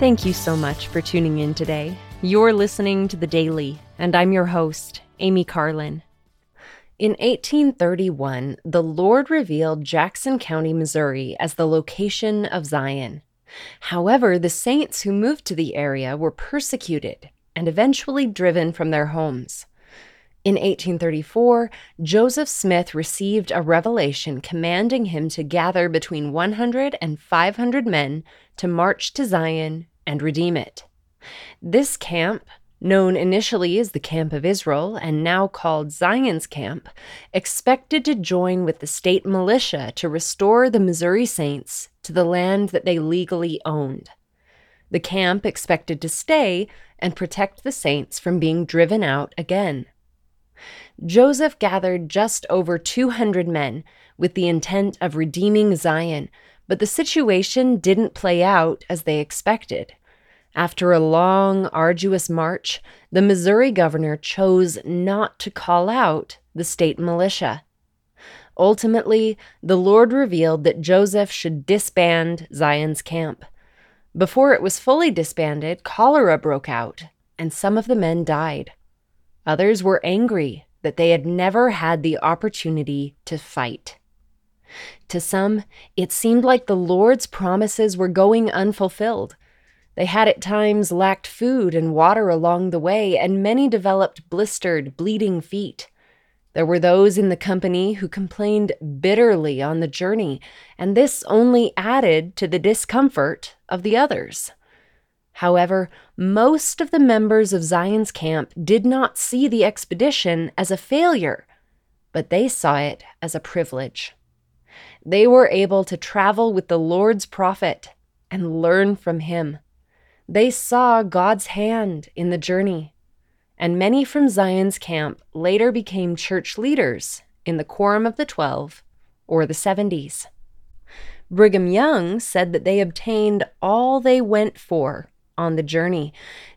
Thank you so much for tuning in today. You're listening to The Daily, and I'm your host, Amy Carlin. In 1831, the Lord revealed Jackson County, Missouri as the location of Zion. However, the saints who moved to the area were persecuted and eventually driven from their homes. In 1834, Joseph Smith received a revelation commanding him to gather between 100 and 500 men to march to Zion and redeem it. This camp, known initially as the Camp of Israel and now called Zion's Camp, expected to join with the state militia to restore the Missouri Saints to the land that they legally owned. The camp expected to stay and protect the Saints from being driven out again. Joseph gathered just over 200 men with the intent of redeeming Zion, but the situation didn't play out as they expected. After a long, arduous march, the Missouri governor chose not to call out the state militia. Ultimately, the Lord revealed that Joseph should disband Zion's camp. Before it was fully disbanded, cholera broke out, and some of the men died. Others were angry that they had never had the opportunity to fight. To some, it seemed like the Lord's promises were going unfulfilled. They had at times lacked food and water along the way, and many developed blistered, bleeding feet. There were those in the company who complained bitterly on the journey, and this only added to the discomfort of the others. However, most of the members of Zion's camp did not see the expedition as a failure, but they saw it as a privilege. They were able to travel with the Lord's prophet and learn from him. They saw God's hand in the journey, and many from Zion's camp later became church leaders in the Quorum of the Twelve or the Seventies. Brigham Young said that they obtained all they went for on the journey,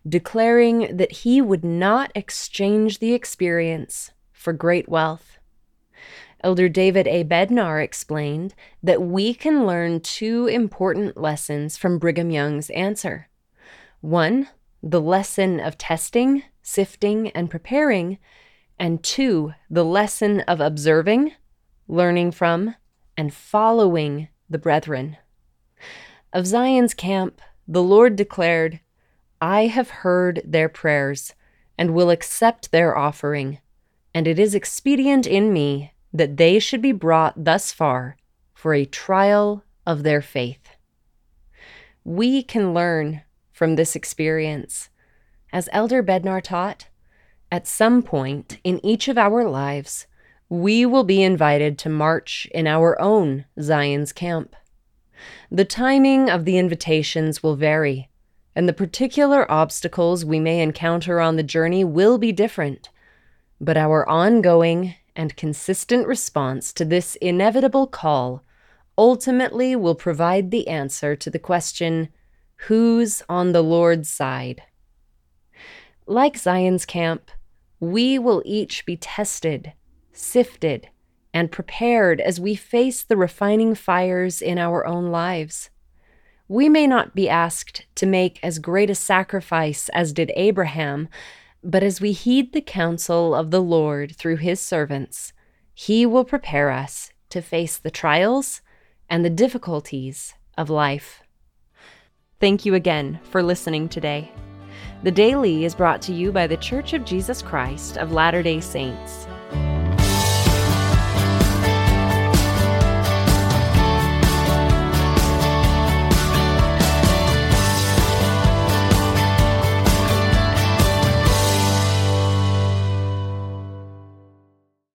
declaring that he would not exchange the experience for great wealth. Elder David A. Bednar explained that we can learn two important lessons from Brigham Young's answer. One, the lesson of testing, sifting, and preparing, and two, the lesson of observing, learning from, and following the brethren. Of Zion's camp, the Lord declared, I have heard their prayers, and will accept their offering, and it is expedient in me that they should be brought thus far for a trial of their faith. We can learn from this experience. As Elder Bednar taught, at some point in each of our lives, we will be invited to march in our own Zion's camp. The timing of the invitations will vary, and the particular obstacles we may encounter on the journey will be different. But our ongoing and consistent response to this inevitable call ultimately will provide the answer to the question Who's on the Lord's side? Like Zion's camp, we will each be tested, sifted, and prepared as we face the refining fires in our own lives. We may not be asked to make as great a sacrifice as did Abraham, but as we heed the counsel of the Lord through his servants, he will prepare us to face the trials and the difficulties of life. Thank you again for listening today. The Daily is brought to you by The Church of Jesus Christ of Latter day Saints.